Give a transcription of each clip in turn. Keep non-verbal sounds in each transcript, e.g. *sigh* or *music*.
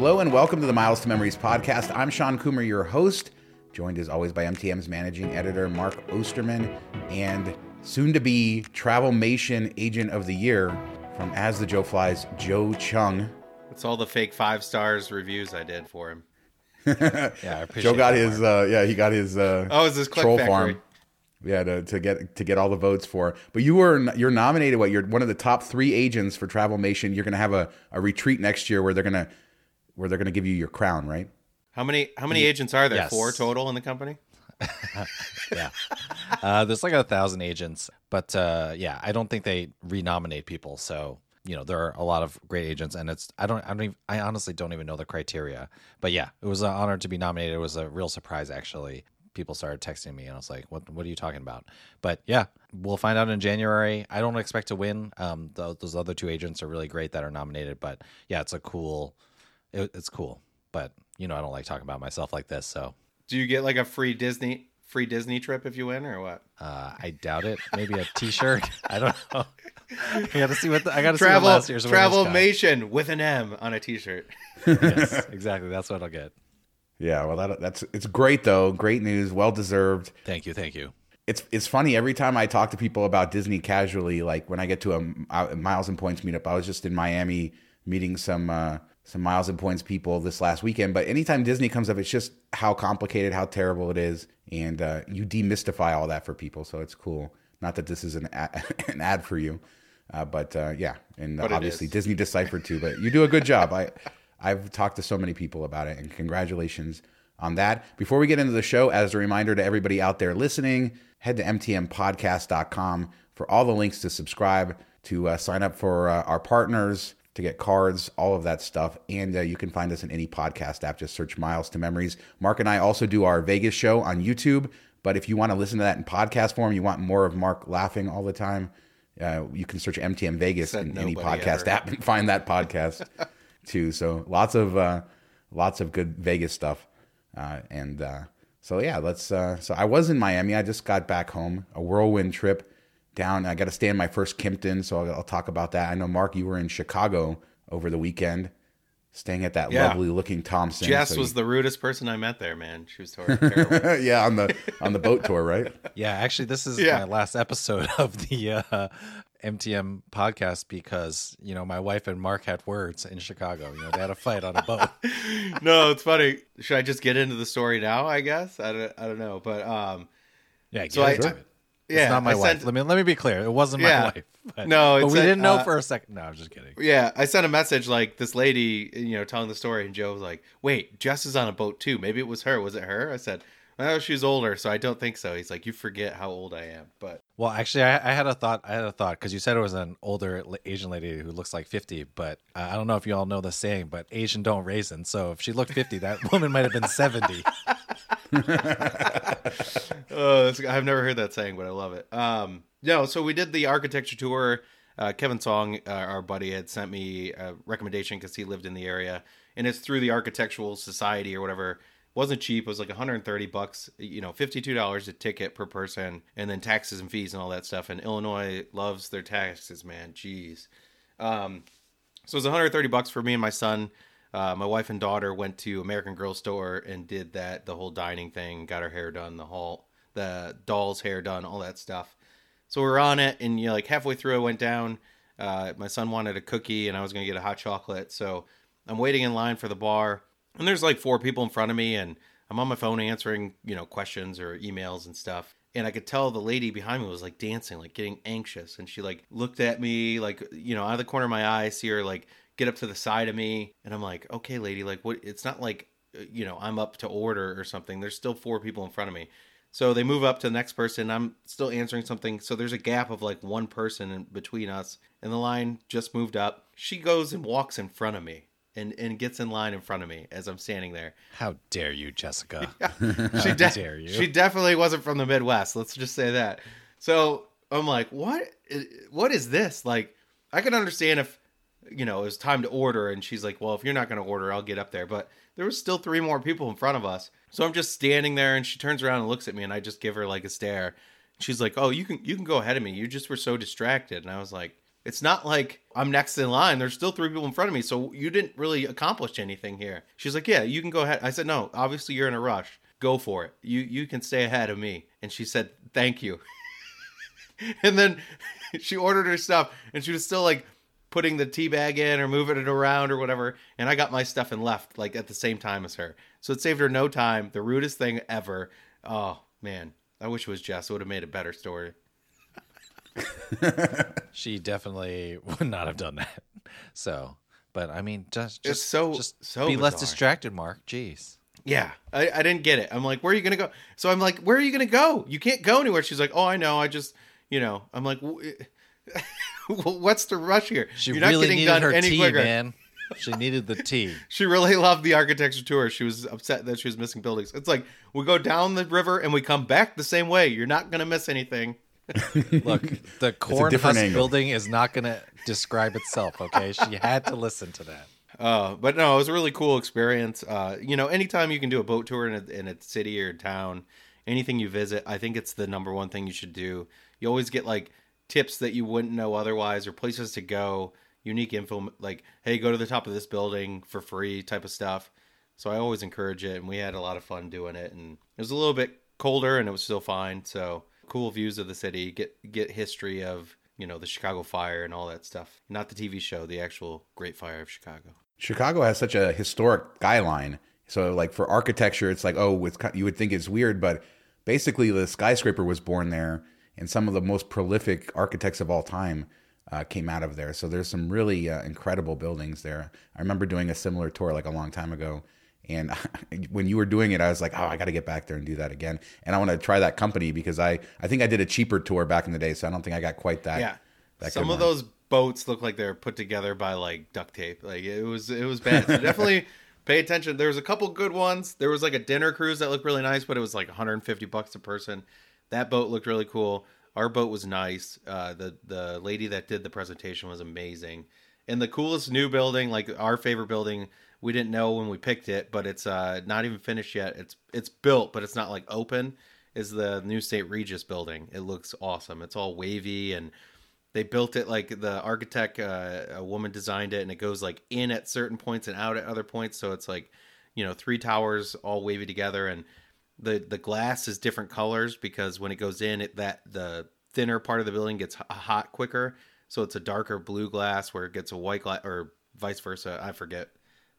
Hello and welcome to the Miles to Memories podcast. I'm Shawn Coomer, your host, joined as always by MTM's managing editor Mark Osterman and soon to be Travelmation Agent of the Year from As the Joe Flies, Joe Chung. It's all the fake five stars reviews I did for him. *laughs* Yeah, I appreciate Joe got that, his uh, yeah he got his uh, Oh, is this troll Factory? farm yeah to, to get to get all the votes for but you were you're nominated what you're one of the top three agents for Travelmation you're gonna have a, a retreat next year where they're gonna where they're gonna give you your crown right How many how many agents are there? Yes. Four total in the company? *laughs* yeah. Uh, there's like a thousand agents, but uh, yeah, I don't think they renominate people. So you know, there are a lot of great agents, and it's I don't I don't even, I honestly don't even know the criteria. But yeah, it was an honor to be nominated. It was a real surprise actually. People started texting me, and I was like, "What? What are you talking about?" But yeah, we'll find out in January. I don't expect to win. Um, th- those other two agents are really great that are nominated, but yeah, it's a cool. It, it's cool, but you know, I don't like talking about myself like this, so Do you get like a free Disney free Disney trip if you win or what? Uh, I doubt it. Maybe a T-shirt. *laughs* I don't know. I got to see what the, I got to see Travel what last year's winners got. Travelmation with an M on a t-shirt. *laughs* Yes, exactly. That's what I'll get. yeah well that, that's it's great though great news well deserved Thank you. Thank you. it's it's funny every time I talk to people about Disney casually. Like when I get to a, a Miles and Points meetup, I was just in Miami meeting some uh, some Miles and Points people this last weekend. But anytime Disney comes up, it's just how complicated, how terrible it is, and uh, you demystify all that for people. So it's cool. Not that this is an ad, *laughs* an ad for you, uh, but uh, yeah, and But obviously. Disney deciphered too. But you do a good job. I I've talked to so many people about it, and congratulations on that. Before we get into the show, as a reminder to everybody out there listening, head to mtmpodcast.com for all the links to subscribe, to uh, sign up for uh, our partners, to get cards, all of that stuff. And uh, you can find us in any podcast app. Just search Miles to Memories. Mark and I also do our Vegas show on YouTube. But if you want to listen to that in podcast form, you want more of Mark laughing all the time, uh, you can search MTM Vegas Said in any podcast ever. app and find that podcast *laughs* too. So lots of uh, lots of good Vegas stuff, uh, and uh, so yeah, let's. Uh, so I was in Miami. I just got back home, a whirlwind trip down. I got to stay in my first Kimpton, so I'll, I'll talk about that. I know Mark, you were in Chicago over the weekend, staying at that Yeah. lovely looking Thompson. Jess So was you- the rudest person I met there, man. She was ter- *laughs* terrible. yeah on the on the boat tour, right? Yeah, actually, this is Yeah. my last episode *laughs* of the uh, MTM podcast because you know my wife and Mark had words in Chicago. You know, they had a fight on a boat. *laughs* no, it's funny. Should I just get into the story now? I guess I don't. I don't know, but um, Yeah, So I- get I- it. Yeah, it's not my I wife. sent- let me let me be clear. It wasn't my Yeah. wife. But, No, but we a- didn't know uh, for a second. No, I'm just kidding. Yeah, I sent a message like this lady, you know, telling the story, and Joe was like, "Wait, Jess is on a boat too. Maybe it was her. Was it her?" I said, "Well, she's older, so I don't think so." He's like, "You forget how old I am." But Well, actually, I, I had a thought. I had a thought because you said it was an older Asian lady who looks like 50. But uh, I don't know if you all know the saying, but Asian don't raisin. So if she looked 50, that woman might have been 70. *laughs* oh, I've never heard that saying, but I love it. Um, no, so we did the architecture tour. Uh, Kevin Song, uh, our buddy, had sent me a recommendation because he lived in the area, and it's through the Architectural Society or whatever. wasn't cheap. It was like 130 bucks, you know, $52 a ticket per person, and then taxes and fees and all that stuff. And Illinois loves their taxes, man. Jeez. Um, so it was 130 bucks for me and my son. Uh, my wife and daughter went to American Girl Store and did that the whole dining thing, got her hair done, the whole the doll's hair done, all that stuff. So we were on it, and you know, like halfway through, I went down. Uh, my son wanted a cookie, and I was gonna get a hot chocolate. So I'm waiting in line for the bar, and there's like four people in front of me, and I'm on my phone answering, you know, questions or emails and stuff. And I could tell the lady behind me was like dancing, like getting anxious, and she like looked at me, like you know, out of the corner of my eye, I see her like get up to the side of me, and I'm like, okay, lady, like what? It's not like uh, you know I'm up to order or something. There's still four people in front of me. So they move up to the next person. I'm still answering something. So there's a gap of like one person in between us. And the line just moved up. She goes and walks in front of me and, and gets in line in front of me as I'm standing there. How dare you, Jessica? *laughs* *laughs* She, de- dare you. she definitely wasn't from the Midwest. Let's just say that. So I'm like, what? What is this? Like, I can understand if, you know, it was time to order, and she's like, well, if you're not going to order, I'll get up there. But there was still three more people in front of us. So I'm just standing there, and she turns around and looks at me, and I just give her like a stare. She's like, "Oh, you can you can go ahead of me. You just were so distracted." And I was like, It's not like I'm next in line. There's still three people in front of me. So you didn't really accomplish anything here. She's like, Yeah, you can go ahead. I said, No, obviously you're in a rush. Go for it. You you can stay ahead of me. And she said, Thank you. *laughs* and then *laughs* she ordered her stuff and she was still like putting the tea bag in or moving it around or whatever. And I got my stuff and left like at the same time as her. So it saved her no time. The rudest thing ever. Oh man. I wish it was Jess. It would have made a better story. *laughs* She definitely would not have done that. So, but I mean, just It's so- just so be less distracted, Mark. Jeez. Yeah, I, I didn't get it. I'm like, where are you gonna go? So I'm like, where are you gonna go? You can't go anywhere. She's like, oh, I know. I just, you know. I'm like, "W- *laughs* what's the rush here? She You're not really getting done her any tea, quicker. man. *laughs* She needed the tea. She really loved the architecture tour. She was upset that she was missing buildings. It's like we go down the river and we come back the same way. You're not gonna miss anything. *laughs* Look, the corn husk angle. building is not going to describe itself. Okay, she *laughs* had to listen to that. Uh, but no, it was a really cool experience. Uh, you know, anytime you can do a boat tour in a, in a city or town, anything you visit, I think it's the number one thing you should do. You always get like tips that you wouldn't know otherwise, or places to go, unique info, like hey, go to the top of this building for free type of stuff. So I always encourage it, and we had a lot of fun doing it. And it was a little bit colder, and it was still fine. So cool views of the city, get get history of you know the Chicago Fire and all that stuff. Not the TV show, the actual Great Fire of Chicago. Chicago has such a historic skyline. So, like for architecture, it's like, oh, it's, you would think it's weird, but basically, the skyscraper was born there, and some of the most prolific architects of all time uh, came out of there. So, there's some really uh, incredible buildings there. I remember doing a similar tour like a long time ago. And *laughs* when you were doing it, I was like, oh, I got to get back there and do that again. And I want to try that company because I, I think I did a cheaper tour back in the day. So, I don't think I got quite that. yeah. that some of those boats look like they're put together by like duct tape. Like it was it was bad. So definitely *laughs* pay attention. There was a couple good ones. There was like a dinner cruise that looked really nice but it was like 150 bucks a person. That boat looked really cool. Our boat was nice. Uh the the lady that did the presentation was amazing. And the coolest new building like our favorite building we didn't know when we picked it but it's uh not even finished yet. It's it's built but it's not like open. Is the new St. Regis building. It looks awesome. It's all wavy and they built it like the architect uh, a woman designed it and it goes like in at certain points and out at other points. So it's like you know three towers all wavy together and the the glass is different colors because when it goes in it that the thinner part of the building gets hot quicker. So it's a darker blue glass where it gets a white glass or vice versa. I forget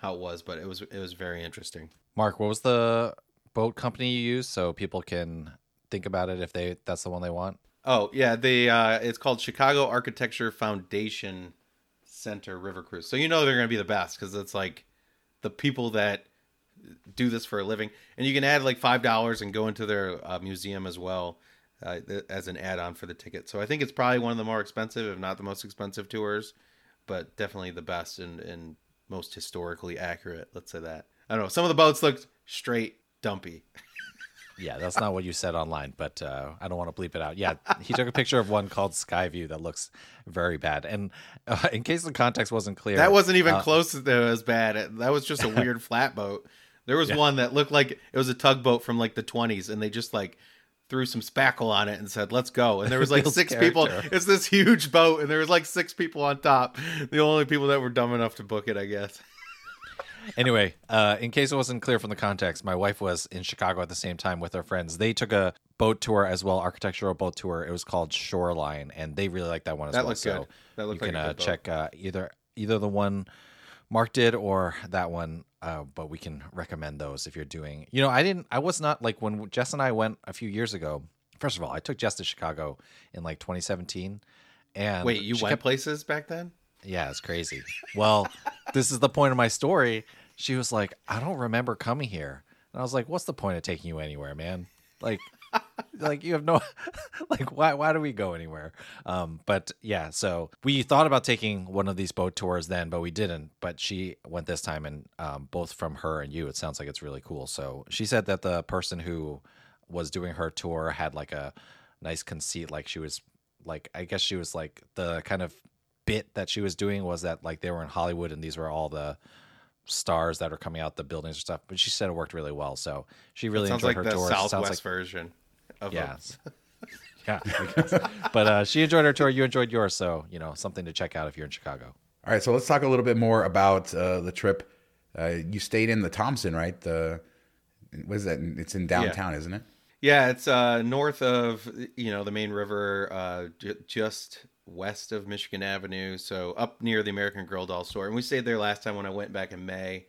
how it was but it was it was very interesting Mark, what was the boat company you used so people can think about it if they that's the one they want? Oh yeah, the uh, it's called Chicago Architecture Foundation Center River Cruise. So you know they're to be the best because it's like the people that do this for a living, and you can add like five dollars and go into their uh, museum as well uh, as an add-on for the ticket. So I think it's probably one of the more expensive, if not the most expensive tours, but definitely the best and, and most historically accurate. Let's say that. I don't know. Some of the boats looked straight dumpy. Yeah, that's not what you said online, but uh, I don't want to bleep it out. Yeah, he took a picture of one called Skyview that looks very bad. And uh, in case the context wasn't clear, That wasn't even uh, close to as bad. That was just a weird *laughs* flatboat. There was one that looked like it was a tugboat from like the 20s, and they just like threw some spackle on it and said, "Let's go." And there was like *laughs* six people. It's this huge boat, and there was like six people on top. The only people that were dumb enough to book it, I guess. *laughs* Anyway, uh, in case it wasn't clear from the context, my wife was in Chicago at the same time with her friends. They took a boat tour as well, architectural boat tour. It was called Shoreline, and they really liked that one as That well. looked so good. That looked you like can uh, check uh, either either the one Mark did or that one. Uh, but we can recommend those if you're doing. You know, I didn't. I was not like when Jess and I went a few years ago. First of all, I took Jess to Chicago in like 2017. And Wait, you went kept places back then? yeah, it's crazy. Well, this is the point of my story. She was like, I don't remember coming here. And I was like, what's the point of taking you anywhere, man? Like, like you have no, *laughs* like, why, why do we go anywhere? Um, but yeah, so we thought about taking one of these boat tours then, but we didn't. But she went this time, and um, both from her and you, it sounds like it's really cool. So she said that the person who was doing her tour had like a nice conceit, like she was like, I guess she was like the kind of bit that she was doing was that like they were in Hollywood and these were all the stars that are coming out the buildings and stuff. But she said it worked really well, so she really enjoyed like her the tour. Southwest Sounds like version of yeah, a *laughs* Yeah. but uh, she enjoyed her tour. You enjoyed yours. So, you know, something to check out if you're in Chicago. All right, so let's talk a little bit more about uh, the trip. Uh, you stayed in the Thompson, right? The what is that? It's in downtown, isn't it? Yeah, it's uh, north of you know the main river, uh, j- just west of Michigan Avenue, so up near the American Girl doll store. And we stayed there last time when I went back in May,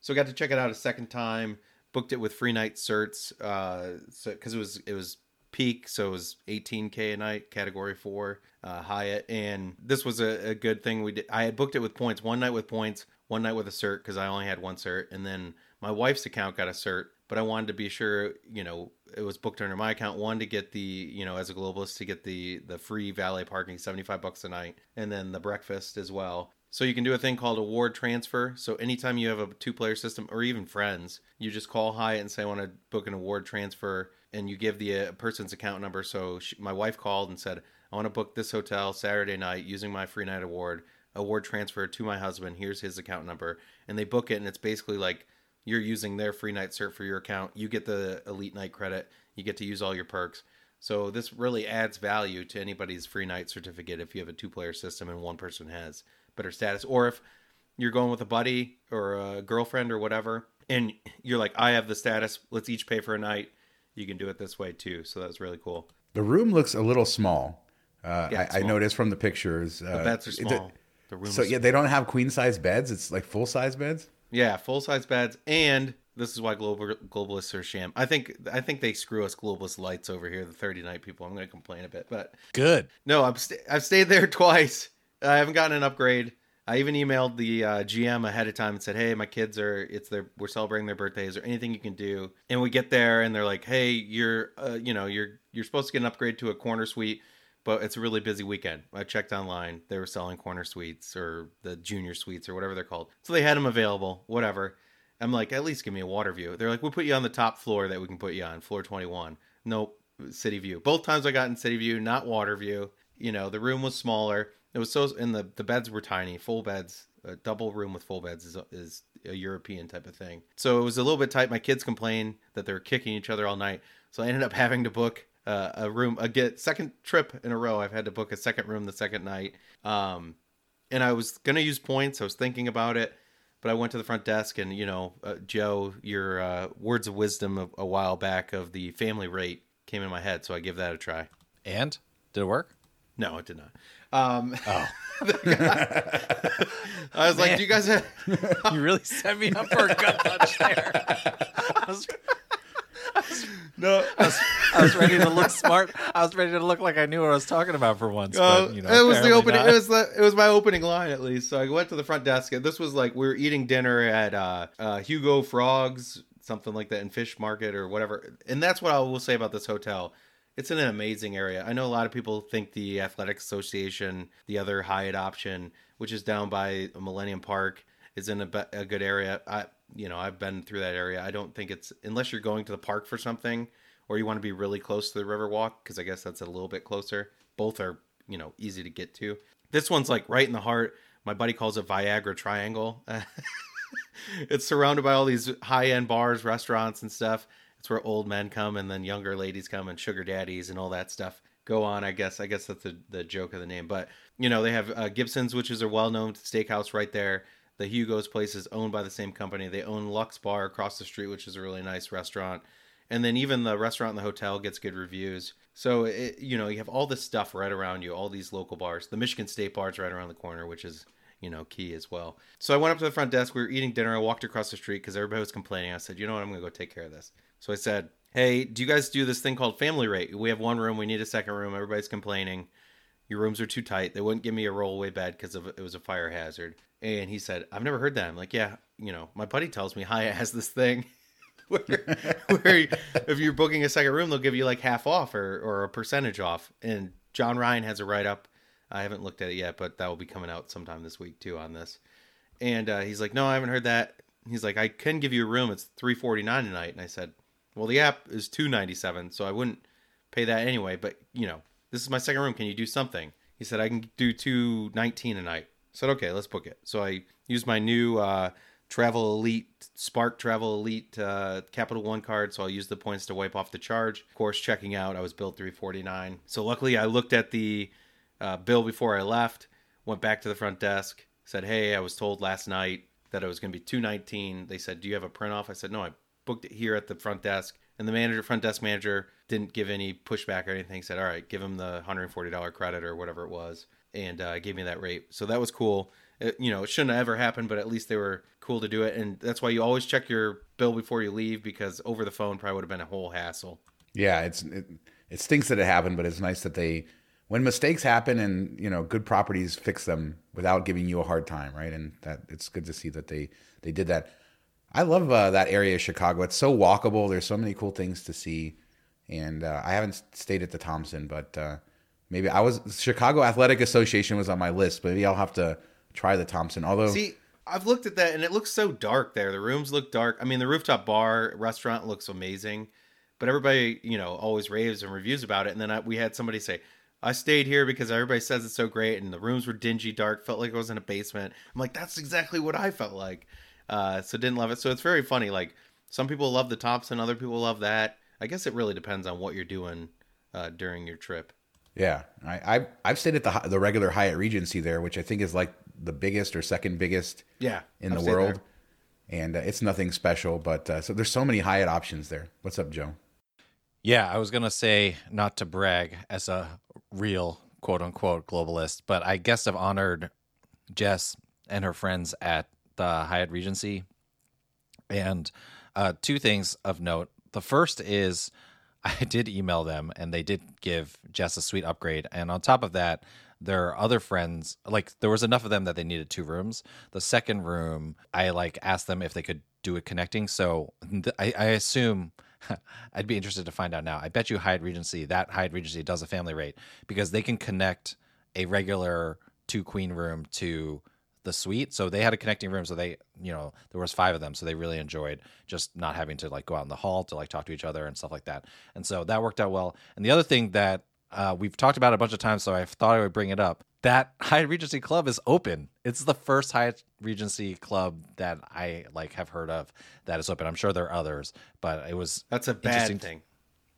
so I got to check it out a second time. Booked it with free night certs, uh, so because it was it was peak, so it was 18k a night, category four, uh, Hyatt, and this was a, a good thing. We did. I had booked it with points, one night with points, one night with a cert because I only had one cert, and then my wife's account got a cert, but I wanted to be sure, you know, it was booked under my account. One to get the, you know, as a globalist to get the the free valet parking, seventy five bucks a night, and then the breakfast as well. So you can do a thing called award transfer. So anytime you have a two player system or even friends, you just call Hyatt and say I want to book an award transfer, and you give the uh, person's account number. So she, my wife called and said I want to book this hotel Saturday night using my free night award award transfer to my husband. Here's his account number, and they book it, and it's basically like you're using their free night cert for your account. You get the elite night credit. You get to use all your perks. So this really adds value to anybody's free night certificate if you have a two player system and one person has better status, or if you're going with a buddy or a girlfriend or whatever, and you're like, I have the status. Let's each pay for a night. You can do it this way too. So that's really cool. The room looks a little small. Uh, Yeah, I, I noticed from the pictures. The uh, beds are small. The room so yeah, they don't have queen size beds. It's like full size beds. Yeah, full size beds, and this is why global globalists are sham. I think I think they screw us globalist lights over here, the thirty night people. I'm going to complain a bit, but Good. no, I've sta I've stayed there *laughs* twice. I haven't gotten an upgrade. I even emailed the uh, GM ahead of time and said, "Hey, my kids are it's their we're celebrating their birthdays. There anything you can do?" And we get there, and they're like, "Hey, you're uh, you know you're you're supposed to get an upgrade to a corner suite." But it's a really busy weekend. I checked online; they were selling corner suites or the junior suites or whatever they're called. So they had them available. Whatever. I'm like, at least give me a water view. They're like, we'll put you on the top floor that we can put you on, floor 21. Nope, city view. Both times I got in city view, not water view. You know, the room was smaller. It was so, and the the beds were tiny, full beds. A double room with full beds is is a European type of thing. So it was a little bit tight. My kids complained that they were kicking each other all night. So I ended up *laughs* having to book uh, a room a get second trip in a row. I've had to book a second room the second night. Um, and I was gonna use points. I was thinking about it, but I went to the front desk and you know, uh, Joe, your uh, words of wisdom a, a while back of the family rate came in my head, so I give that a try. And did it work? No, it did not. Um, Oh, *laughs* I was like, "Do you guys have?" *laughs* you really set me up for a gut punch there. I was, No, I was ready to look smart. I was ready to look like I knew what I was talking about for once. Uh, but, you know, it was the opening. not. It was the it was my opening line at least. So I went to the front desk. And this was like we were eating dinner at uh, uh, Hugo Frogs, something like that, in Fish Market or whatever. And that's what I will say about this hotel. It's in an amazing area. I know a lot of people think the Athletic Association, the other Hyatt option, which is down by Millennium Park, is in a, be- a good area. I, you know, I've been through that area. I don't think it's unless you're going to the park for something, or you want to be really close to the Riverwalk, because I guess that's a little bit closer. Both are, you know, easy to get to. This one's like right in the heart. My buddy calls it Viagra Triangle. *laughs* it's surrounded by all these high end bars, restaurants, and stuff. It's where old men come and then younger ladies come and sugar daddies and all that stuff go on. I guess I guess that's the, the joke of the name. But you know they have uh, Gibson's, which is a well known steakhouse right there. The Hugo's place is owned by the same company. They own Lux Bar across the street, which is a really nice restaurant. And then even the restaurant in the hotel gets good reviews. So it, you know you have all this stuff right around you, all these local bars. The Michigan State Bar's right around the corner, which is you know key as well. So I went up to the front desk. We were eating dinner. I walked across the street because everybody was complaining. I said, you know what, I'm gonna go take care of this. So I said, hey, do you guys do this thing called family rate? We have one room. We need a second room. Everybody's complaining. Your rooms are too tight. They wouldn't give me a rollaway bed because it was a fire hazard. And he said, I've never heard that. I'm like, yeah, you know, my buddy tells me Hyatt *laughs* has this thing *laughs* where, where if you're booking a second room, they'll give you like half off or, or a percentage off. And John Ryan has a write up. I haven't looked at it yet, but that will be coming out sometime this week too on this. And uh, he's like, no, I haven't heard that. He's like, I can give you a room. It's three forty nine a night. And I said, well, the app is two ninety seven, so I wouldn't pay that anyway. But you know, this is my second room. Can you do something? He said I can do two nineteen a night. I said okay, let's book it. So I used my new uh, Travel Elite, Spark Travel Elite uh, Capital One card, so I'll use the points to wipe off the charge. Of course, checking out, I was billed 349. So luckily, I looked at the uh, bill before I left, went back to the front desk, said, "Hey, I was told last night that it was going to be 219." They said, "Do you have a print off?" I said, "No, I booked it here at the front desk." And the manager, front desk manager, didn't give any pushback or anything. Said, "All right, give him the $140 credit or whatever it was," and uh, gave me that rate. So that was cool. It, you know, it shouldn't have ever happened, but at least they were cool to do it. And that's why you always check your bill before you leave because over the phone probably would have been a whole hassle. Yeah, it's it, it stinks that it happened, but it's nice that they when mistakes happen and you know good properties fix them without giving you a hard time, right? And that it's good to see that they they did that. I love uh, that area of Chicago. It's so walkable. There's so many cool things to see, and uh, I haven't stayed at the Thompson, but uh, maybe I was Chicago Athletic Association was on my list. Maybe I'll have to try the Thompson. Although, see, I've looked at that and it looks so dark there. The rooms look dark. I mean, the rooftop bar restaurant looks amazing, but everybody, you know, always raves and reviews about it. And then I, we had somebody say, I stayed here because everybody says it's so great, and the rooms were dingy, dark, felt like I was in a basement. I'm like, that's exactly what I felt like. Uh, so didn't love it. So it's very funny. Like some people love the tops and other people love that. I guess it really depends on what you're doing uh, during your trip. Yeah, I, I I've stayed at the the regular Hyatt Regency there, which I think is like the biggest or second biggest yeah in I've the world, there. and uh, it's nothing special. But uh, so there's so many Hyatt options there. What's up, Joe? Yeah, I was gonna say not to brag as a real quote unquote globalist, but I guess I've honored Jess and her friends at the Hyatt Regency. And uh, two things of note. The first is *laughs* I did email them and they did give Jess a sweet upgrade. And on top of that, their other friends, like there was enough of them that they needed two rooms. The second room, I like asked them if they could do it connecting. So th- I, I assume *laughs* I'd be interested to find out now. I bet you Hyatt Regency, that Hyatt Regency does a family rate because they can connect a regular two queen room to the suite. So they had a connecting room. So they, you know, there was five of them. So they really enjoyed just not having to like go out in the hall to like talk to each other and stuff like that. And so that worked out well. And the other thing that uh, we've talked about a bunch of times, so I thought I would bring it up. That *laughs* Hyatt Regency Club is open. It's the first Hyatt Regency Club that I like have heard of that is open. I'm sure there are others, but it was That's a interesting bad thing.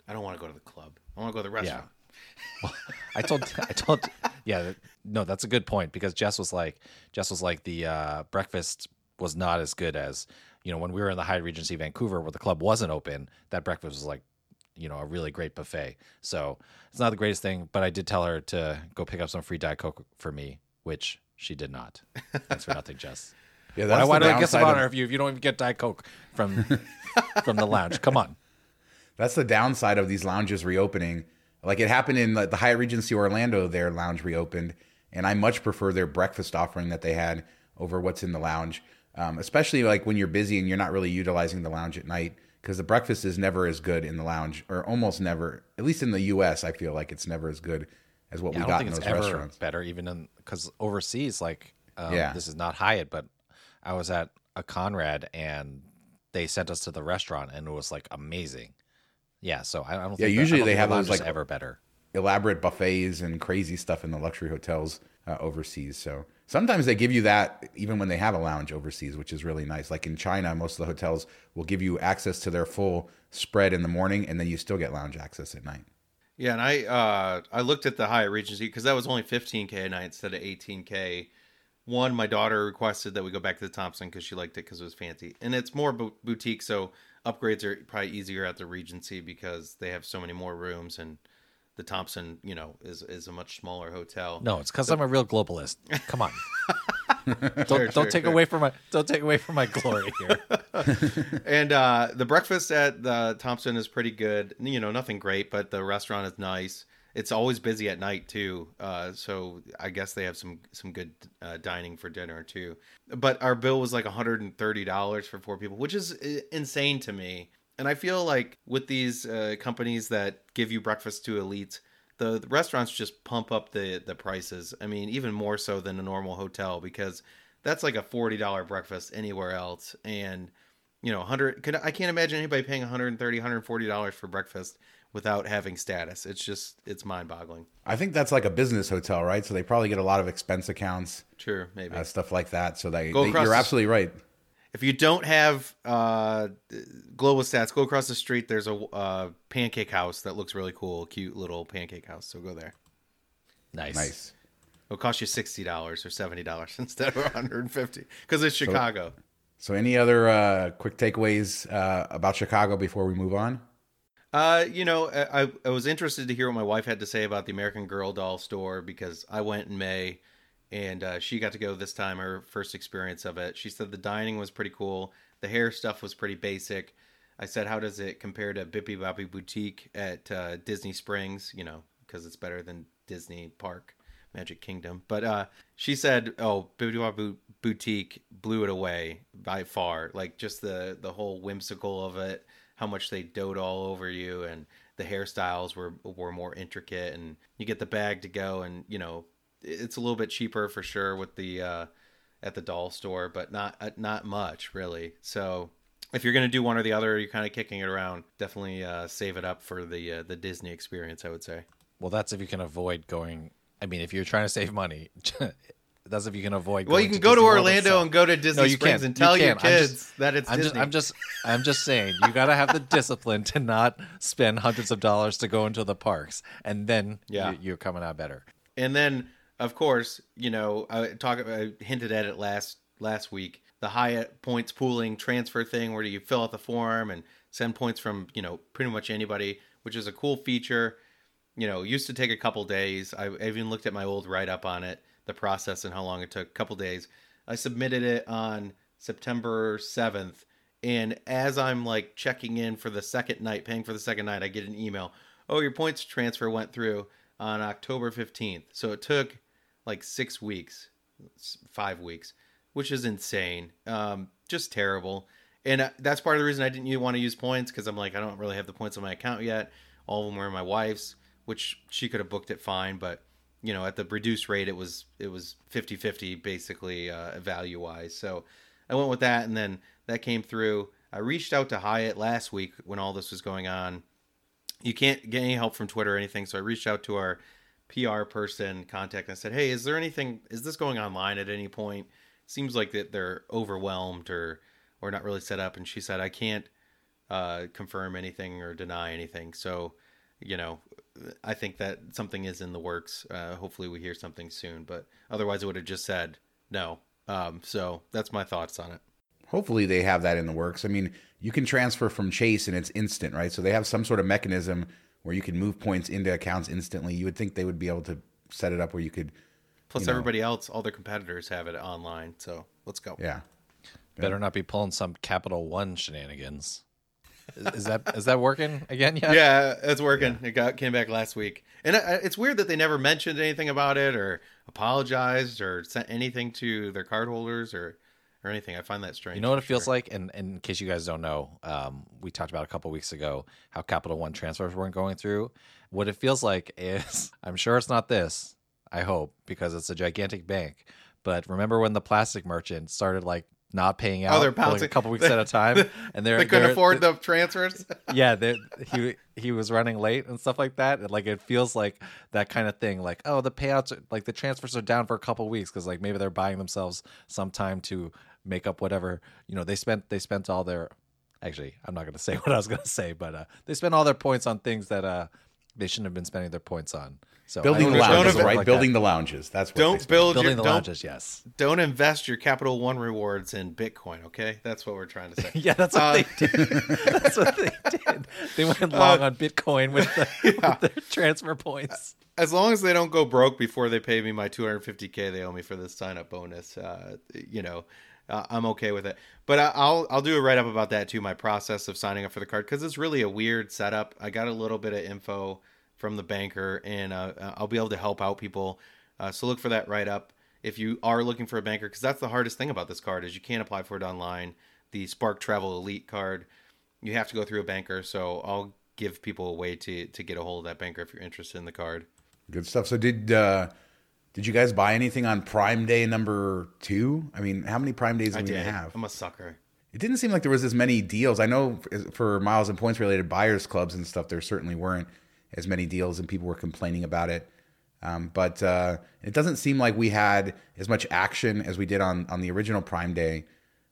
I don't want to go to the club. I want to go to the restaurant. I told I told yeah no that's a good point because Jess was like Jess was like the uh, breakfast was not as good as you know when we were in the Hyatt Regency Vancouver where the club wasn't open that breakfast was like you know a really great buffet. So it's not the greatest thing but I did tell her to go pick up some free diet coke for me which she did not. Thanks for *laughs* nothing Jess. Yeah, why, that's why the do I get some downside honor of- if you if you don't even get diet coke from *laughs* from the lounge? Come on. That's the downside of these lounges reopening. Like it happened in the, the Hyatt Regency Orlando, their lounge reopened, and I much prefer their breakfast offering that they had over what's in the lounge. Um, especially like when you're busy and you're not really utilizing the lounge at night, because the breakfast is never as good in the lounge, or almost never. At least in the U.S., I feel like it's never as good as what Yeah, we got in those it's ever restaurants. better, even in because overseas, like, um, Yeah. this is not Hyatt, but I was at a Conrad and they sent us to the restaurant and it was like amazing. Yeah, so I, don't. Yeah, think that- usually don't they have those, like- ever better. Elaborate buffets and crazy stuff in the luxury hotels uh, overseas. So sometimes they give you that even when they have a lounge overseas, which is really nice. Like in China, most of the hotels will give you access to their full spread in the morning, and then you still get lounge access at night. Yeah, and I uh, I looked at the Hyatt Regency because that was only 15k a night instead of 18k. One, my daughter requested that we go back to the Thompson because she liked it because it was fancy, and it's more bo- boutique, so upgrades are probably easier at the Regency because they have so many more rooms, and the Thompson, you know, is is a much smaller hotel. No, it's because I'm a real globalist. Come on, *laughs* don't Sure, don't sure, take sure. away from my don't take away from my glory here. *laughs* and uh, the breakfast at the Thompson is pretty good. You know, nothing great, but the restaurant is nice. It's always busy at night too, uh, so I guess they have some some good uh, dining for dinner too. But our bill was like one hundred and thirty dollars for four people, which is uh, insane to me. And I feel like with these uh, companies that give you breakfast to elites, the, the restaurants just pump up the the prices. I mean, even more so than a normal hotel because that's like a forty dollar breakfast anywhere else, and you know, 100 could I can't imagine anybody paying 130 140 dollars for breakfast without having status. It's just it's mind-boggling. I think that's like a business hotel, right? So they probably get a lot of expense accounts, Sure, maybe. uh, stuff like that. So they, they you're absolutely right. If you don't have uh, global stats, go across the street. There's a uh, pancake house that looks really cool, cute little pancake house. So go there. Nice. Nice. It'll cost you sixty dollars or seventy dollars *laughs* instead of one hundred and fifty because it's Chicago. So, any other uh, quick takeaways uh, about Chicago before we move on? Uh, you know, I, I was interested to hear what my wife had to say about the American Girl doll store because I went in May and uh, she got to go this time, her first experience of it. She said the dining was pretty cool, the hair stuff was pretty basic. I said, How does it compare to Bibbidi Bobbidi Boutique at uh, Disney Springs? You know, because it's better than Disney Park. Magic Kingdom. But uh, she said, "Oh, Bibbidi Bobbidi Boutique blew it away by far. Like just the the whole whimsical of it, how much they dote all over you, and the hairstyles were were more intricate, and you get the bag to go, and you know it's a little bit cheaper for sure with the uh, at the doll store, but not uh, not much really. So." If you're going to do one or the other, you're kind of kicking it around. Definitely uh, save it up for the uh, the Disney experience. I would say. Well, that's if you can avoid going. I mean, if you're trying to save money, *laughs* that's if you can avoid. Well, going you can to go to Disney World Orlando and go to Disney No, you Springs can't. and You tell your can't. I'm kids just- that it's I'm Disney. just, I'm just, I'm just saying, you got to have the discipline to not spend hundreds of dollars to go into the parks, and then Yeah. you, you're coming out better. And then, of course, you know, I talk. I hinted at it last last week. The Hyatt points pooling transfer thing, where you fill out the form and send points from you know pretty much anybody, which is a cool feature. You know, used to take a couple days. I, I even looked at my old write up on it, the process and how long it took. A couple days. I submitted it on September seventh, and as I'm like checking in for the second night, paying for the second night, I get an email. Oh, your points transfer went through on October 15th. So it took like six weeks, five weeks, which is insane. Um, just terrible. And uh, that's part of the reason I didn't want to use points because I'm like, I don't really have the points on my account yet. All of them were my wife's, which she could have booked it fine. But, you know, at the reduced rate, it was it was 50 50 basically uh, value wise. So I went with that. And then that came through. I reached out to Hyatt last week when all this was going on you can't get any help from Twitter or anything. So I reached out to our PR person contact and said, Hey, is there anything, is this going online at any point? Seems like that they're overwhelmed or, or not really set up. And she said, I can't uh, confirm anything or deny anything. So, you know, I think that something is in the works. Uh, hopefully we hear something soon, but otherwise it would have just said no. Um, so that's my thoughts on it. Hopefully they have that in the works. I mean, you can transfer from Chase and it's instant, right? So they have some sort of mechanism where you can move points into accounts instantly. You would think they would be able to set it up where you could, Plus You know. everybody else, all their competitors have it online. So let's go. yeah. Better not be pulling some Capital One shenanigans. Is, is that is that working again yet? Yeah, it's working. It got came back last week, and I, it's weird that they never mentioned anything about it or apologized or sent anything to their cardholders or or anything. I find that strange. You know what it feels sure. like, and, and in case you guys don't know, um, we talked about a couple weeks ago how Capital One transfers weren't going through. What it feels like *laughs* is, I'm sure it's not this. I hope because it's a gigantic bank. But remember when the Plastiq merchant started like not paying out Oh, they're for like a couple weeks at a *laughs* time, and they're They couldn't they're- afford the transfers. *laughs* yeah, he he was running late and stuff like that. And, like it feels like that kind of thing. Like oh, the payouts, are, like the transfers are down for a couple weeks because like maybe they're buying themselves some time to make up whatever you know they spent. They spent all their. Actually, I'm not going to say *laughs* what I was going to say, but uh, they spent all their points on things that uh, they shouldn't have been spending their points on. So Building the don't know if lounges, right? like Building that. the lounges. That's what they don't build building your the don't, lounges. Yes. don't invest your Capital One rewards in Bitcoin. Okay, that's what we're trying to say. *laughs* Yeah, that's what Uh, they did. *laughs* That's what they did. They went long on Bitcoin with, the, with their transfer points. as long as they don't go broke before they pay me my 250k they owe me for this sign up bonus, uh, you know, uh, I'm okay with it. But I, I'll I'll do a write up about that too. My process of signing up for the card because it's really a weird setup. I got a little bit of info from the banker, and uh, I'll be able to help out people. Uh, so look for that write up if you are looking for a banker because that's the hardest thing about this card is you can't apply for it online. The Spark Travel Elite card, you have to go through a banker. So I'll give people a way to to get a hold of that banker if you're interested in the card. Good stuff. So did uh did you guys buy anything on Prime Day number two? I mean, how many Prime Days are we did. gonna have? I'm a sucker. It didn't seem like there was as many deals. I know for miles and points related buyers clubs and stuff, there certainly weren't as many deals, and people were complaining about it. Um, but uh, it doesn't seem like we had as much action as we did on on the original Prime Day.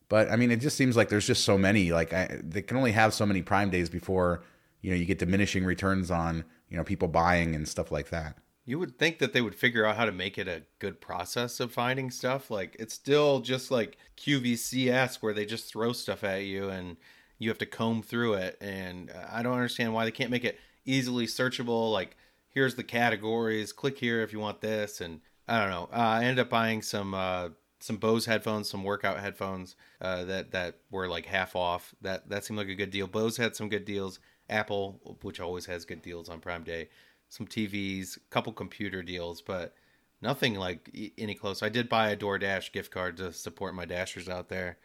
But I mean, it just seems like there's just so many. Like I, they can only have so many Prime days before you know you get diminishing returns on you know people buying and stuff like that. You would think that they would figure out how to make it a good process of finding stuff. Like it's still just like QVCS where they just throw stuff at you and you have to comb through it. And I don't understand why they can't make it easily searchable. Like here's the categories, click here if you want this. And I don't know. Uh, I ended up buying some uh, some Bose headphones, some workout headphones uh, that that were like half off. That that seemed like a good deal. Bose had some good deals. Apple, which always has good deals on Prime Day, some TVs, a couple computer deals, but nothing like any close. I did buy a DoorDash gift card to support my dashers out there.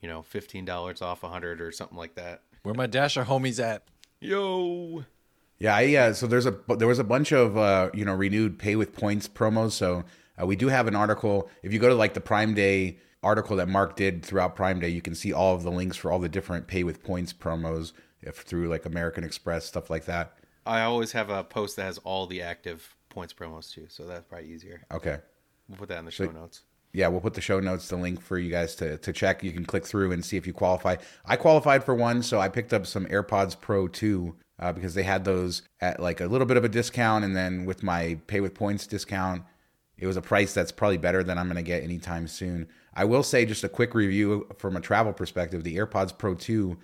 You know, fifteen dollars off a hundred or something like that. Where my dasher homies at? Yo. Yeah, I, yeah. So there's a there was a bunch of uh, you know renewed pay with points promos. So uh, we do have an article. If you go to like the Prime Day article that Mark did throughout Prime Day, you can see all of the links for all the different pay with points promos if through like American Express stuff like that. I always have a post that has all the active points promos too, so that's probably easier. Okay. We'll put that in the show so, notes. Yeah, we'll put the show notes, the link for you guys to, to check. You can click through and see if you qualify. I qualified for one, so I picked up some AirPods Pro 2 uh, because they had those at like a little bit of a discount. And then with my pay with points discount, it was a price that's probably better than I'm going to get anytime soon. I will say just a quick review from a travel perspective the AirPods Pro 2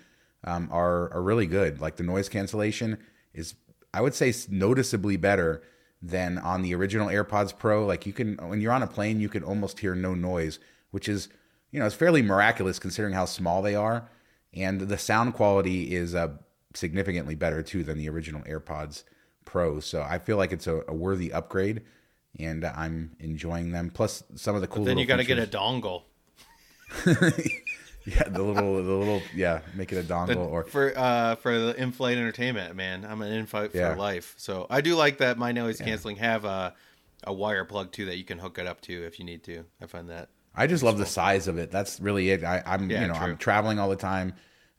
um, are, are really good. Like the noise cancellation is, I would say, noticeably better than on the original AirPods Pro. Like you can, when you're on a plane, you can almost hear no noise, which is, you know, it's fairly miraculous considering how small they are. And the sound quality is uh, significantly better too than the original AirPods Pro. So I feel like it's a, a worthy upgrade, and I'm enjoying them. Plus some of the cool. But then you got to get a dongle. *laughs* *laughs* yeah, the little, the little, yeah, make it a dongle the, or for uh for the in-flight entertainment. Man, I'm an in-flight yeah. for life. So I do like that. My noise canceling have a a wire plug too that you can hook it up to if you need to. I find that. I just love the size of it. That's really it. I, am yeah, you know true. I'm traveling all the time.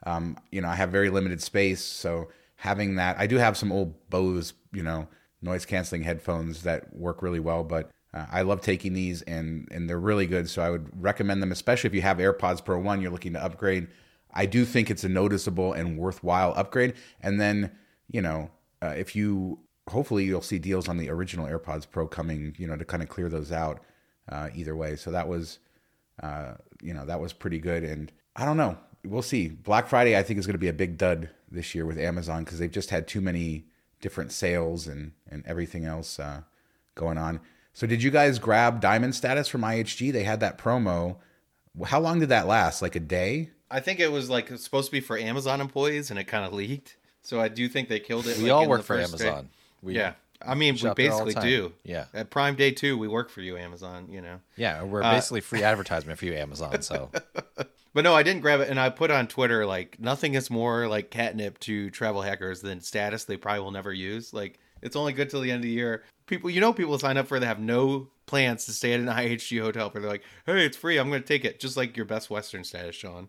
Um, you know I have very limited space, so having that I do have some old Bose you know noise canceling headphones that work really well, but uh, I love taking these and and they're really good. So I would recommend them, especially if you have AirPods Pro One, you're looking to upgrade. I do think it's a noticeable and worthwhile upgrade. And then you know uh, if you hopefully you'll see deals on the original AirPods Pro coming, you know, to kind of clear those out. Uh, either way, so that was uh, you know that was pretty good. And I don't know, we'll see. Black Friday I think is going to be a big dud this year with Amazon because they've just had too many different sales and and everything else uh, going on. So did you guys grab diamond status from IHG? They had that promo. How long did that last? Like a day? I think it was like supposed to be for Amazon employees, and it kind of leaked. So I do think they killed it. We like, all work for Amazon. We, yeah, I mean, we basically do. Yeah. At Prime Day too, we work for you, Amazon. You know. Yeah, we're uh, basically free *laughs* advertisement for you, Amazon. So. *laughs* but no, I didn't grab it, and I put on Twitter like nothing is more like catnip to travel hackers than status they probably will never use. Like it's only good till the end of the year. People, you know, people sign up for they have no plans to stay at an IHG hotel, but they're like, "Hey, it's free. I'm going to take it." Just like your Best Western status, Shawn.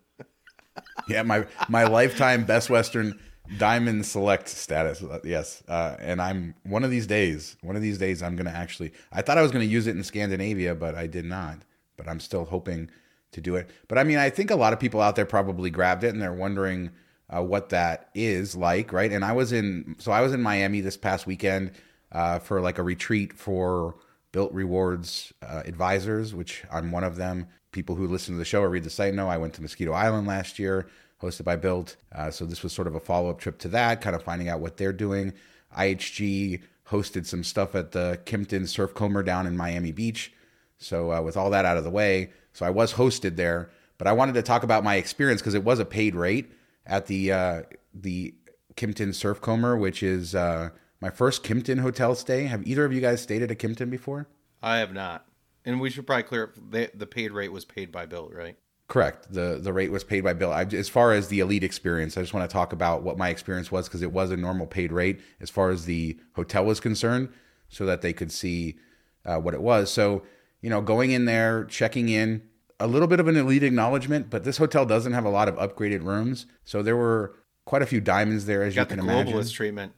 *laughs* yeah, my my lifetime Best Western Diamond Select status. Uh, yes, uh, and I'm one of these days. One of these days, I'm going to actually. I thought I was going to use it in Scandinavia, but I did not. But I'm still hoping to do it. But I mean, I think a lot of people out there probably grabbed it and they're wondering uh, what that is like, right? And I was in, so I was in Miami this past weekend uh, for like a retreat for Bilt Rewards uh, advisors, which I'm one of them. People who listen to the show or read the site know I went to Mosquito Island last year, hosted by Bilt. Uh, so this was sort of a follow up trip to that, kind of finding out what they're doing. IHG hosted some stuff at the Kimpton Surf Comber down in Miami Beach. So uh, with all that out of the way, so I was hosted there, but I wanted to talk about my experience because it was a paid rate at the uh, the Kimpton Surf Comber, which is uh, my first Kimpton hotel stay. Have either of you guys stayed at a Kimpton before? I have not, and we should probably clear up the, the paid rate was paid by Bilt, right? Correct. the The rate was paid by Bilt. I, as far as the elite experience, I just want to talk about what my experience was because it was a normal paid rate as far as the hotel was concerned, so that they could see uh, what it was. So you know, going in there, checking in, a little bit of an elite acknowledgement, but this hotel doesn't have a lot of upgraded rooms. So there were quite a few diamonds there, as you, you can the imagine. Globalist *laughs* treatment.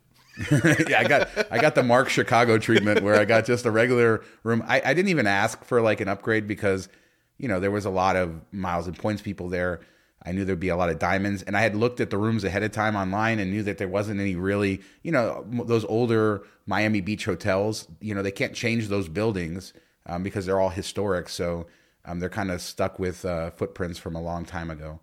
yeah, I got I got the Mark Chicago treatment where I got just a regular room. I, I didn't even ask for like an upgrade because, you know, there was a lot of miles and points people there. I knew there'd be a lot of diamonds, and I had looked at the rooms ahead of time online and knew that there wasn't any really, you know, those older Miami Beach hotels. You know, they can't change those buildings um, because they're all historic, so um, they're kind of stuck with uh, footprints from a long time ago.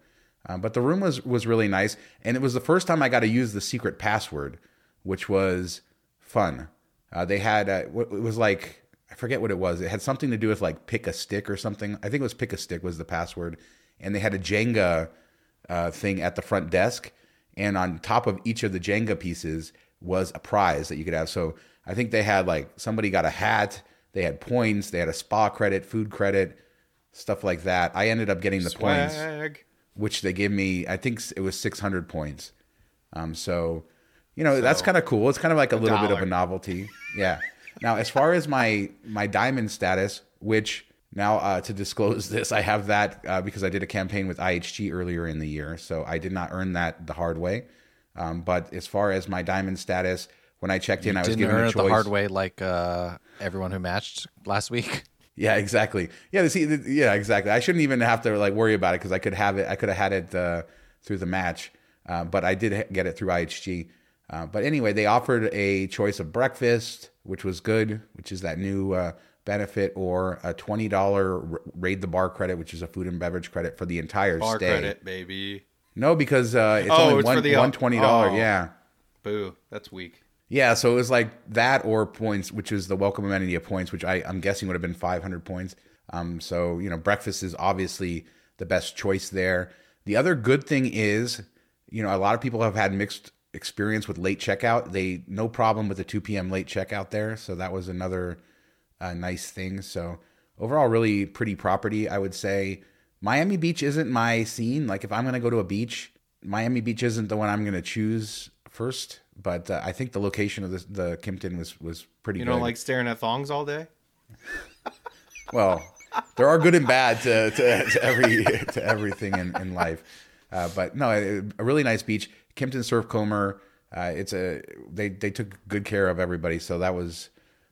Um, but the room was was really nice, and it was the first time I got to use the secret password, which was fun. Uh, they had uh, it was like I forget what it was. It had something to do with like pick a stick or something. I think it was pick a stick was the password, and they had a Jenga uh, thing at the front desk, and on top of each of the Jenga pieces was a prize that you could have. So I think they had like somebody got a hat, they had points, they had a spa credit, food credit, stuff like that. I ended up getting the Swag. points, which they gave me. I think it was 600 points. Um, so you know that's kind of cool. It's kind of like a, little bit of a novelty. Yeah. Now, as far as my my diamond status, which now uh, to disclose *laughs* this, I have that uh, because I did a campaign with IHG earlier in the year, so I did not earn that the hard way. Um, but as far as my diamond status, when I checked in, I was Didn't given earn a it choice. the hard way like uh, everyone who matched last week. Yeah, exactly. Yeah, see, yeah, exactly. I shouldn't even have to like worry about it because I could have it. I could have had it uh, through the match, uh, but I did get it through IHG. Uh, but anyway, they offered a choice of breakfast, which was good, which is that new uh, benefit, or a twenty dollar raid the bar credit, which is a food and beverage credit for the entire Bar stay. credit, baby. No, because uh, it's Oh, only it's one, the, one twenty dollar. oh. Yeah. Boo. That's weak. Yeah, so it was like that or points, which is the welcome amenity of points, which I, I'm guessing would have been 500 points. Um, so you know, breakfast is obviously the best choice there. The other good thing is, you know, a lot of people have had mixed experience with late checkout. They no problem with the 2 p.m. late checkout there, so that was another uh, nice thing. So overall, really pretty property, I would say. Miami Beach isn't my scene. Like if I'm gonna go to a beach, Miami Beach isn't the one I'm gonna choose first. But uh, I think the location of the, the Kimpton was was pretty You good. don't like staring at thongs all day? well, there are good and bad to, to, to every to everything in, in life. Uh, but no, a, a really nice beach. Kimpton Surfcomber. Uh, it's a they they took good care of everybody, so that was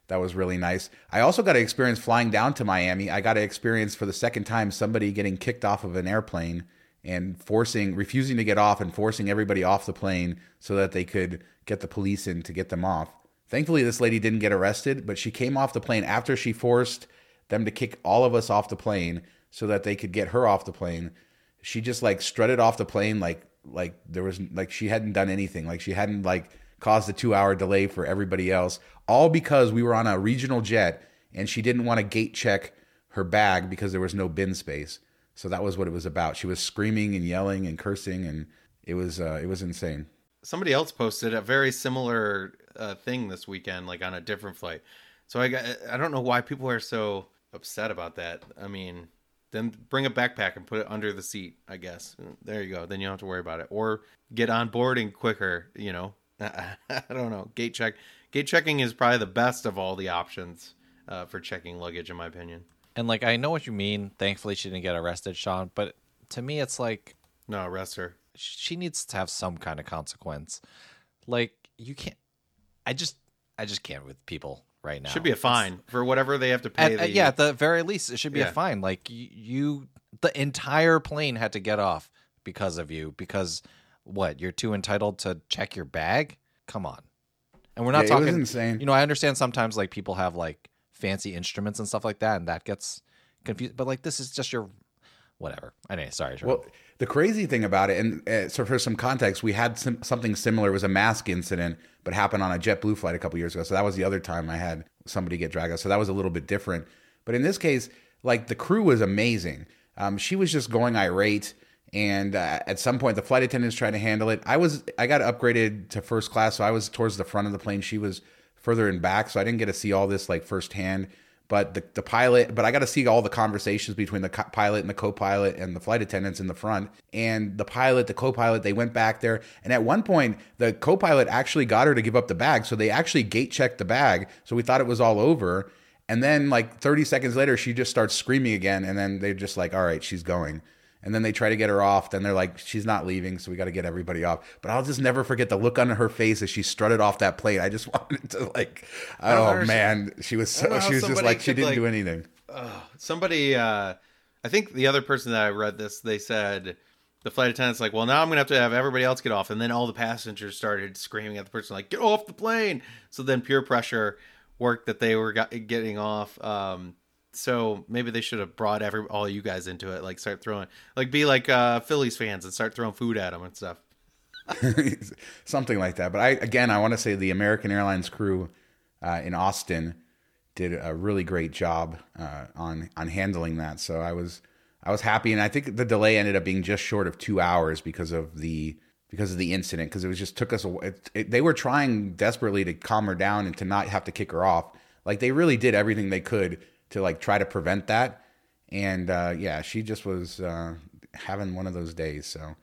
that was really nice. I also got to experience flying down to Miami. I got to experience for the second time somebody getting kicked off of an airplane and forcing refusing to get off and forcing everybody off the plane so that they could get the police in to get them off. Thankfully, this lady didn't get arrested, but she came off the plane after she forced them to kick all of us off the plane so that they could get her off the plane. She just like strutted off the plane like like there was like she hadn't done anything. Like she hadn't like caused a 2-hour delay for everybody else all because we were on a regional jet and she didn't want to gate check her bag because there was no bin space. So that was what it was about. She was screaming and yelling and cursing and it was uh, it was insane. Somebody else posted a very similar uh, thing this weekend, like on a different flight. So I got, I don't know why people are so upset about that. I mean, then bring a backpack and put it under the seat. I guess there you go. Then you don't have to worry about it, or get on boarding quicker. You know, *laughs* I don't know. Gate check, gate checking is probably the best of all the options uh, for checking luggage, in my opinion. And like I know what you mean. Thankfully, she didn't get arrested, Shawn. But to me, it's like No, arrest her. She needs to have some kind of consequence. Like you can't. I just, I just can't with people right now. Should be a It's- fine for whatever they have to pay. At, at- the, yeah, at the very least, it should be Yeah. a fine. Like you, you, the entire plane had to get off because of you. Because what? You're too entitled to check your bag? Come on. And we're not Yeah, it was talking. insane. You know, I understand sometimes like people have like fancy instruments and stuff like that, and that gets confused. But like this is just your whatever. Anyway, sorry. Shawn. Well, the crazy thing about it, and uh, so for some context, we had some, something similar. It was a mask incident, but happened on a JetBlue flight a couple years ago. So that was the other time I had somebody get dragged out. So that was a little bit different. But in this case, like the crew was amazing. Um, she was just going irate, and uh, at some point, the flight attendants tried to handle it. I was I got upgraded to first class, so I was towards the front of the plane. She was further in back, so I didn't get to see all this like firsthand but the, the pilot but i got to see all the conversations between the co- pilot and the co-pilot and the flight attendants in the front. And the pilot the co-pilot they went back there. And at one point the co-pilot actually got her to give up the bag. So they actually gate checked the bag. So we thought it was all over. And then like 30 seconds later she just starts screaming again. And then they're just like all right she's going and then they try to get her off. Then they're like, she's not leaving, so we got to get everybody off. But I'll just never forget the look on her face as she strutted off that plane. I just *laughs* wanted to like, oh man, she was so she was just like she didn't like- do anything. somebody uh I think the other person that I read this, they said the flight attendant's like, well, now I'm gonna have to have everybody else get off, and then all the passengers started screaming at the person like, get off the plane. So then peer pressure worked that they were getting off. Um, so maybe they should have brought every all you guys into it, like start throwing, like be like uh, Phillies fans and start throwing food at them and stuff. *laughs* something like that. But I again, I want to say the American Airlines crew uh, in Austin did a really great job uh, on on handling that. So I was I was happy, and I think the delay ended up being just short of two hours because of the because of the incident. Because it was just took us. It, it, they were trying desperately to calm her down and to not have to kick her off. Like they really did everything they could to like try to prevent that. And uh, yeah, she just was uh, having one of those days. So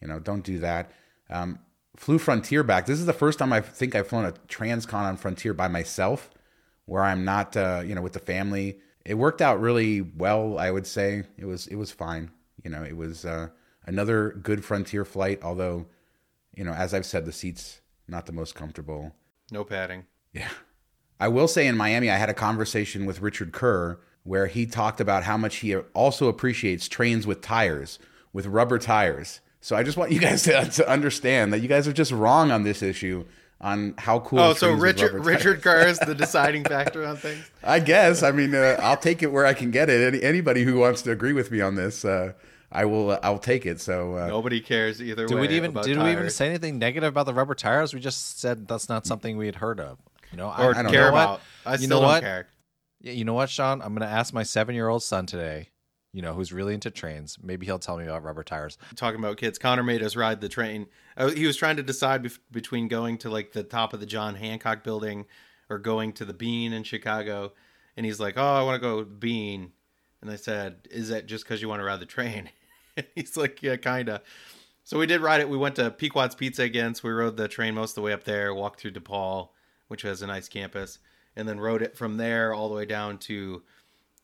you know, don't do that. Um, flew Frontier back. This is the first time I think I've flown a transcon on Frontier by myself, where I'm not, uh, you know, with the family. It worked out really well. I would say it was it was fine. You know, it was uh, another good Frontier flight. Although, you know, as I've said, the seats not the most comfortable. No padding. Yeah. I will say in Miami, I had a conversation with Richard Kerr where he talked about how much he also appreciates trains with tires, with rubber tires. So I just want you guys to, to understand that you guys are just wrong on this issue on how cool. Oh, so Richard Richard Kerr is *laughs* the deciding factor on things. I guess. I mean, uh, I'll take it where I can get it. Any, anybody who wants to agree with me on this, uh, I will. Uh, I'll take it. So uh, nobody cares either did way. We even, did tires. we even say anything negative about the rubber tires? We just said that's not something we had heard of. You know, or I, I don't care about. What? I still you know don't what? care. Yeah, you know what, Shawn? I'm going to ask my seven year old son today you know, who's really into trains. Maybe he'll tell me about rubber tires. Talking about kids, Connor made us ride the train. Uh, he was trying to decide bef- between going to like the top of the John Hancock building or going to the Bean in Chicago. And he's like, "Oh, I want to go Bean." And I said, "Is that just because you want to ride the train?" *laughs* he's like, "Yeah, kinda." So we did ride it. We went to Pequod's Pizza again. So we rode the train most of the way up there, walked through DePaul, which has a nice campus, and then rode it from there all the way down to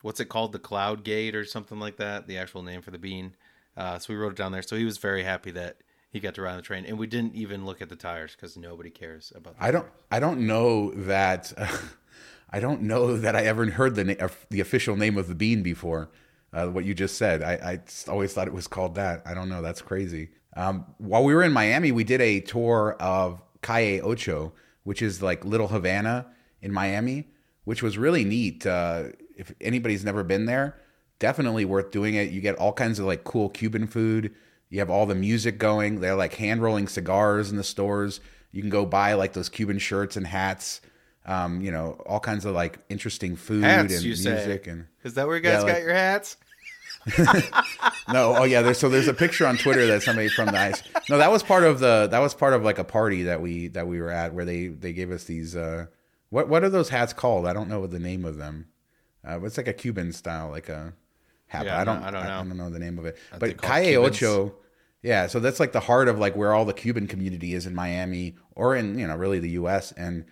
what's it called, the Cloud Gate or something like that, the actual name for the bean. Uh, so we wrote it down there. So he was very happy that he got to ride on the train, and we didn't even look at the tires because nobody cares about. I don't. Tires. I don't know that. Uh, *laughs* I don't know that I ever heard the na- the official name of the bean before. Uh, what you just said, I, I, always thought it was called that. I don't know. That's crazy. Um, while we were in Miami, we did a tour of Calle Ocho, which is like Little Havana in Miami, which was really neat. Uh, if anybody's never been there, definitely worth doing it. You get all kinds of like cool Cuban food. You have all the music going. They're like hand rolling cigars in the stores. You can go buy like those Cuban shirts and hats. Um, you know, all kinds of like interesting food hats, and music. Say. And is that where you guys yeah, got like, your hats? *laughs* no, oh yeah. There's so there's a picture on Twitter that somebody from the ice. No, that was part of the that was part of like a party that we that we were at where they they gave us these. uh What what are those hats called? I don't know the name of them. Uh, it's like a Cuban style, like a hat. Yeah, I don't, I don't know. I, I, don't know the name of it. Are but Calle Ocho, yeah. So that's like the heart of like where all the Cuban community is in Miami or in you know really the U.S. and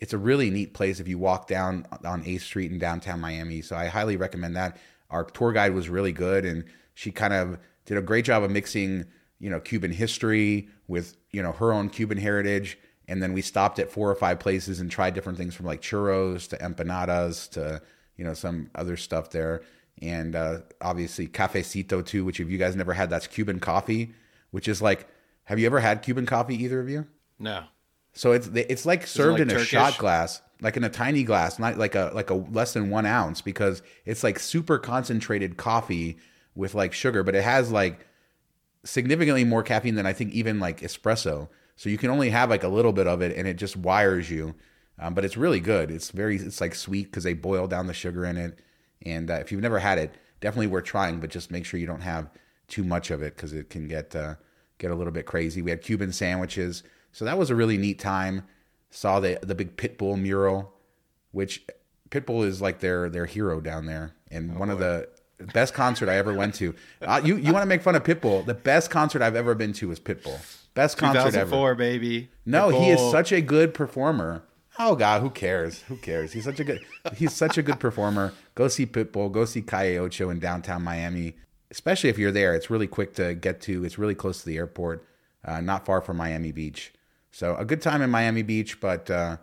it's a really neat place if you walk down on 8th Street in downtown Miami. So I highly recommend that. Our tour guide was really good and she kind of did a great job of mixing you know Cuban history with you know her own Cuban heritage. And then we stopped at four or five places and tried different things from like churros to empanadas to you know, some other stuff there. And uh, obviously cafecito too, which if you guys never had, that's Cuban coffee, which is like, have you ever had Cuban coffee, either of you? No. So it's it's like served it like in Turkish? a shot glass, like in a tiny glass, not like a like a less than one ounce, because it's like super concentrated coffee with like sugar, but it has like significantly more caffeine than I think even like espresso. So you can only have like a little bit of it, and it just wires you. Um, but it's really good. It's very it's like sweet because they boil down the sugar in it. And uh, if you've never had it, definitely worth trying. But just make sure you don't have too much of it because it can get uh, get a little bit crazy. We had Cuban sandwiches, so that was a really neat time. Saw the the big Pitbull mural, which Pitbull is like their their hero down there, and oh, one boy. of the best concert I ever went to. Uh, you you want to make fun of Pitbull? The best concert I've ever been to was Pitbull. Best concert ever. baby. No, Pitbull. he is such a good performer. Oh God, who cares? Who cares? He's such a good he's such a good performer. Go see Pitbull, go see Calle Ocho in downtown Miami. Especially if you're there, it's really quick to get to. It's really close to the airport, uh, not far from Miami Beach. So a good time in Miami Beach, but uh,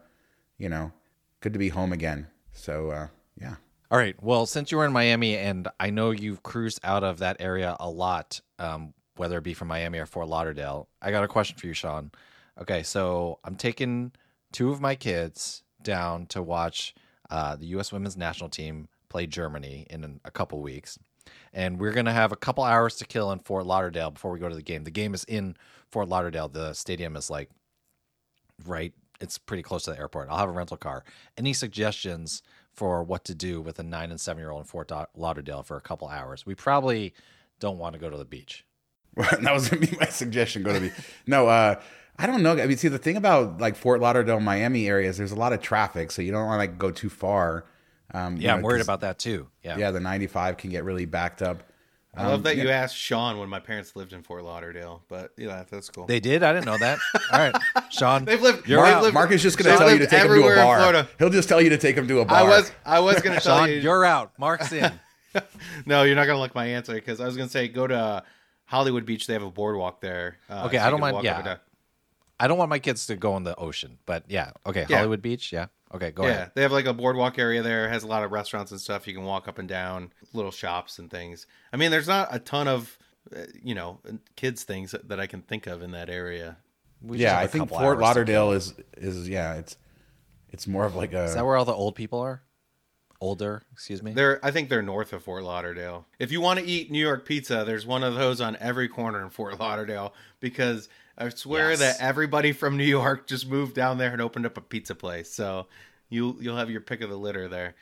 you know, good to be home again. So uh, yeah. All right. Well, since you were in Miami, and I know you've cruised out of that area a lot, um, whether it be from Miami or Fort Lauderdale, I got a question for you, Shawn. Okay, so I'm taking two of my kids down to watch uh, the U.S. Women's National Team play Germany in a couple weeks, and we're gonna have a couple hours to kill in Fort Lauderdale before we go to the game. The game is in Fort Lauderdale. The stadium is like right. It's pretty close to the airport. I'll have a rental car. Any suggestions for what to do with a nine and seven year old in Fort Lauderdale for a couple hours? We probably don't want to go to the beach. *laughs* that was gonna be my suggestion. Go to be no. uh I don't know. I mean, see, the thing about like Fort Lauderdale, Miami areas, there's a lot of traffic, so you don't want to like go too far. Um, you Yeah, know, I'm worried about that too. Yeah. Yeah, the 95 can get really backed up. I love Um, that yeah. you asked Shawn when my parents lived in Fort Lauderdale, but yeah, that's cool. They did? I didn't know that. All right. *laughs* Shawn. They've lived. You're out. lived- Mark is just going to tell you to take him to a bar. Florida. He'll just tell you to take him to a bar. I was I was going *laughs* to tell Shawn, you. you're out. Mark's in. *laughs* No, you're not going to like my answer because I was going to say go to Hollywood Beach. They have a boardwalk there. Uh, Okay, so I don't mind- yeah. I don't want my kids to go in the ocean, but yeah. Okay. Yeah. Hollywood Beach. Yeah. Okay. Go ahead. yeah, ahead. they have like a boardwalk area there. It has a lot of restaurants and stuff. You can walk up and down, little shops and things. I mean, there's not a ton of, uh, you know, kids things that, that I can think of in that area. We yeah, I think Fort Lauderdale is is yeah, it's it's more of like a Is that where all the old people are? Older, excuse me. They're, I think they're north of Fort Lauderdale. If you want to eat New York pizza, there's one of those on every corner in Fort Lauderdale because I swear Yes. that everybody from New York just moved down there and opened up a pizza place. So you you'll have your pick of the litter there.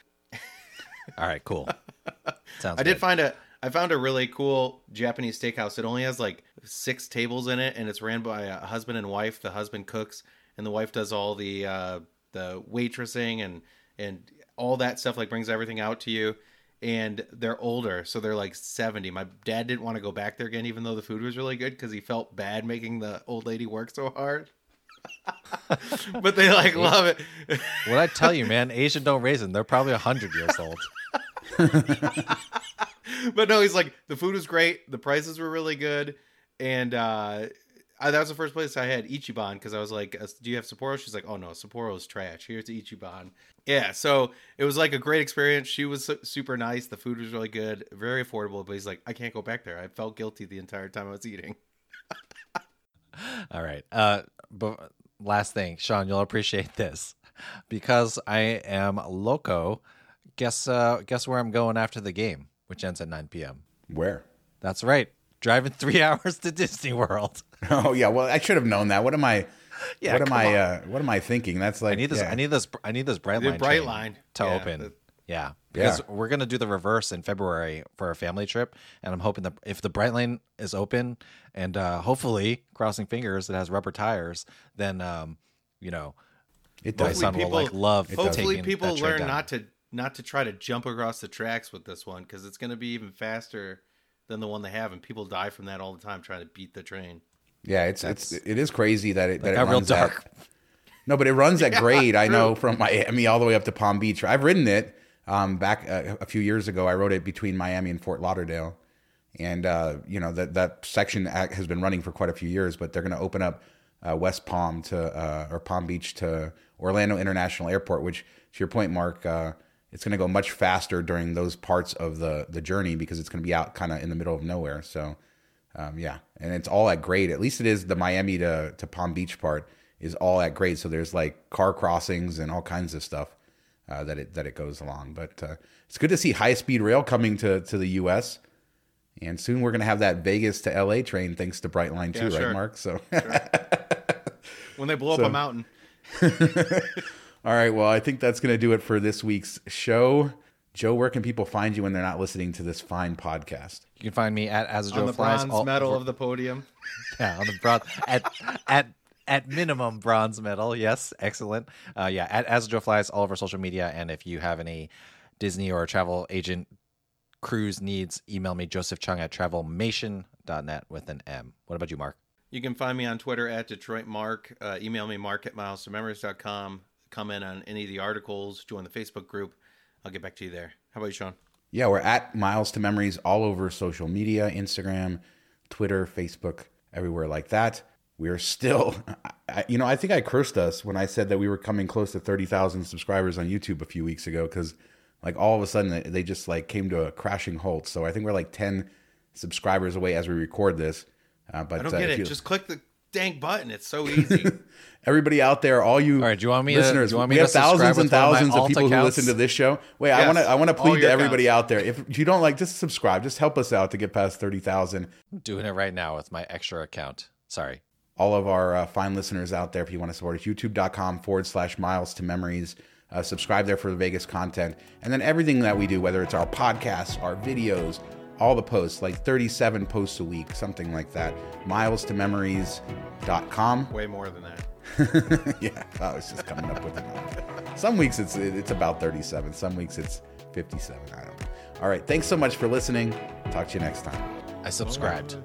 All right. Cool. *laughs* Sounds. I did find a I found a really cool Japanese steakhouse. It only has like six tables in it, and it's ran by a husband and wife. The husband cooks, and the wife does all the uh, the waitressing and and all that stuff. Like brings everything out to you. And they're older, so they're like seventy. My dad didn't want to go back there again, even though the food was really good, because he felt bad making the old lady work so hard. *laughs* but they like love it. What I tell you, man, Asian don't raisin. They're probably hundred years old. *laughs* but no, he's like the food was great, the prices were really good, and uh, I, that was the first place I had Ichiban because I was like, uh, "Do you have Sapporo?" She's like, "Oh no, Sapporo's trash. Here's Ichiban." Yeah, so it was like a great experience. She was su- super nice. The food was really good, very affordable. But he's like, "I can't go back there. I felt guilty the entire time I was eating." *laughs* All right. Uh, but last thing, Shawn, you'll appreciate this because I am loco. Guess uh, guess where I'm going after the game, which ends at 9 p.m. where? That's right, driving three *laughs* hours to Disney World. Oh yeah, well I should have known that. What am I? Yeah, what am I? Uh, what am I thinking? That's like I need this. yeah. I need this. I need this bright The line. Brightline. to Yeah, open. the- yeah, because Yeah. we're gonna do the reverse in February for our family trip, and I'm hoping that if the Brightline is open, and uh, hopefully, crossing fingers, it has rubber tires, then um, you know, It my does. son will like love. Hopefully, people learn down. not to not to try to jump across the tracks with this one because it's going to be even faster than the one they have, and people die from that all the time trying to beat the train. Yeah, it's it's it is crazy that it that it got real runs that- dark. *laughs* No, but it runs at *laughs* grade. I know from Miami all the way up to Palm Beach. I've ridden it um, back uh, a few years ago. I rode it between Miami and Fort Lauderdale, and uh, you know that that section has been running for quite a few years. But they're going to open up uh, West Palm to uh, or Palm Beach to Orlando International Airport. Which, to your point, Mark, uh, it's going to go much faster during those parts of the the journey because it's going to be out kind of in the middle of nowhere. So. Um, yeah, and it's all at grade. At least it is the Miami to, to Palm Beach part is all at grade. So there's like car crossings and all kinds of stuff uh, that it that it goes along. But uh, it's good to see high speed rail coming to to the U.S. And soon we're gonna have that Vegas to L.A. train thanks to Brightline too, Yeah, right. Mark? So *laughs* When they blow up a mountain, *laughs* all right, well I think that's gonna do it for this week's show. Joe, where can people find you when they're not listening to this fine podcast? You can find me at as on the flies bronze all- medal of the podium. *laughs* yeah, on the bronze at at at minimum bronze medal. Yes, excellent. Uh, yeah, at as Joe flies all over social media, and if you have any Disney or travel agent cruise needs, email me Joseph Chung at travelmation.net with an M. What about you, Mark? You can find me on Twitter at Detroit Mark. Uh, email me mark at milesmemories.com. Comment on any of the articles. Join the Facebook group. I'll get back to you there. How about you, Shawn? Yeah, we're at Miles to Memories all over social media Instagram, Twitter, Facebook, everywhere like that. We're still, *laughs* I, you know, I think I cursed us when I said that we were coming close to 30,000 subscribers on YouTube a few weeks ago because like all of a sudden they- just like came to a crashing halt. So I think we're like 10 subscribers away as we record this. Uh, but I don't uh, get if it. you- Just click the dang button. It's so *laughs* easy. everybody out there, all you All right, do you want me to- listeners, do you want me we have thousands and with of thousands of alt people who listen to this show. Wait, I want to I want to plead to everybody accounts. out there. If you don't like, just subscribe. Just help us out to get past 30,000. I'm doing it right now with my extra account. Sorry. all of our uh, fine listeners out there, if you want to support us, youtube.com forward slash miles to memories. Uh, subscribe there for the Vegas content. And then everything that we do, whether it's our podcasts, our videos, all the posts, like 37 posts a week, something like that. Miles to memories.com. Way more than that. *laughs* yeah, I was just coming up with it. Some weeks it's it's about 37. Some weeks it's 57. I don't know. All right. Thanks so much for listening. Talk to you next time. I subscribed.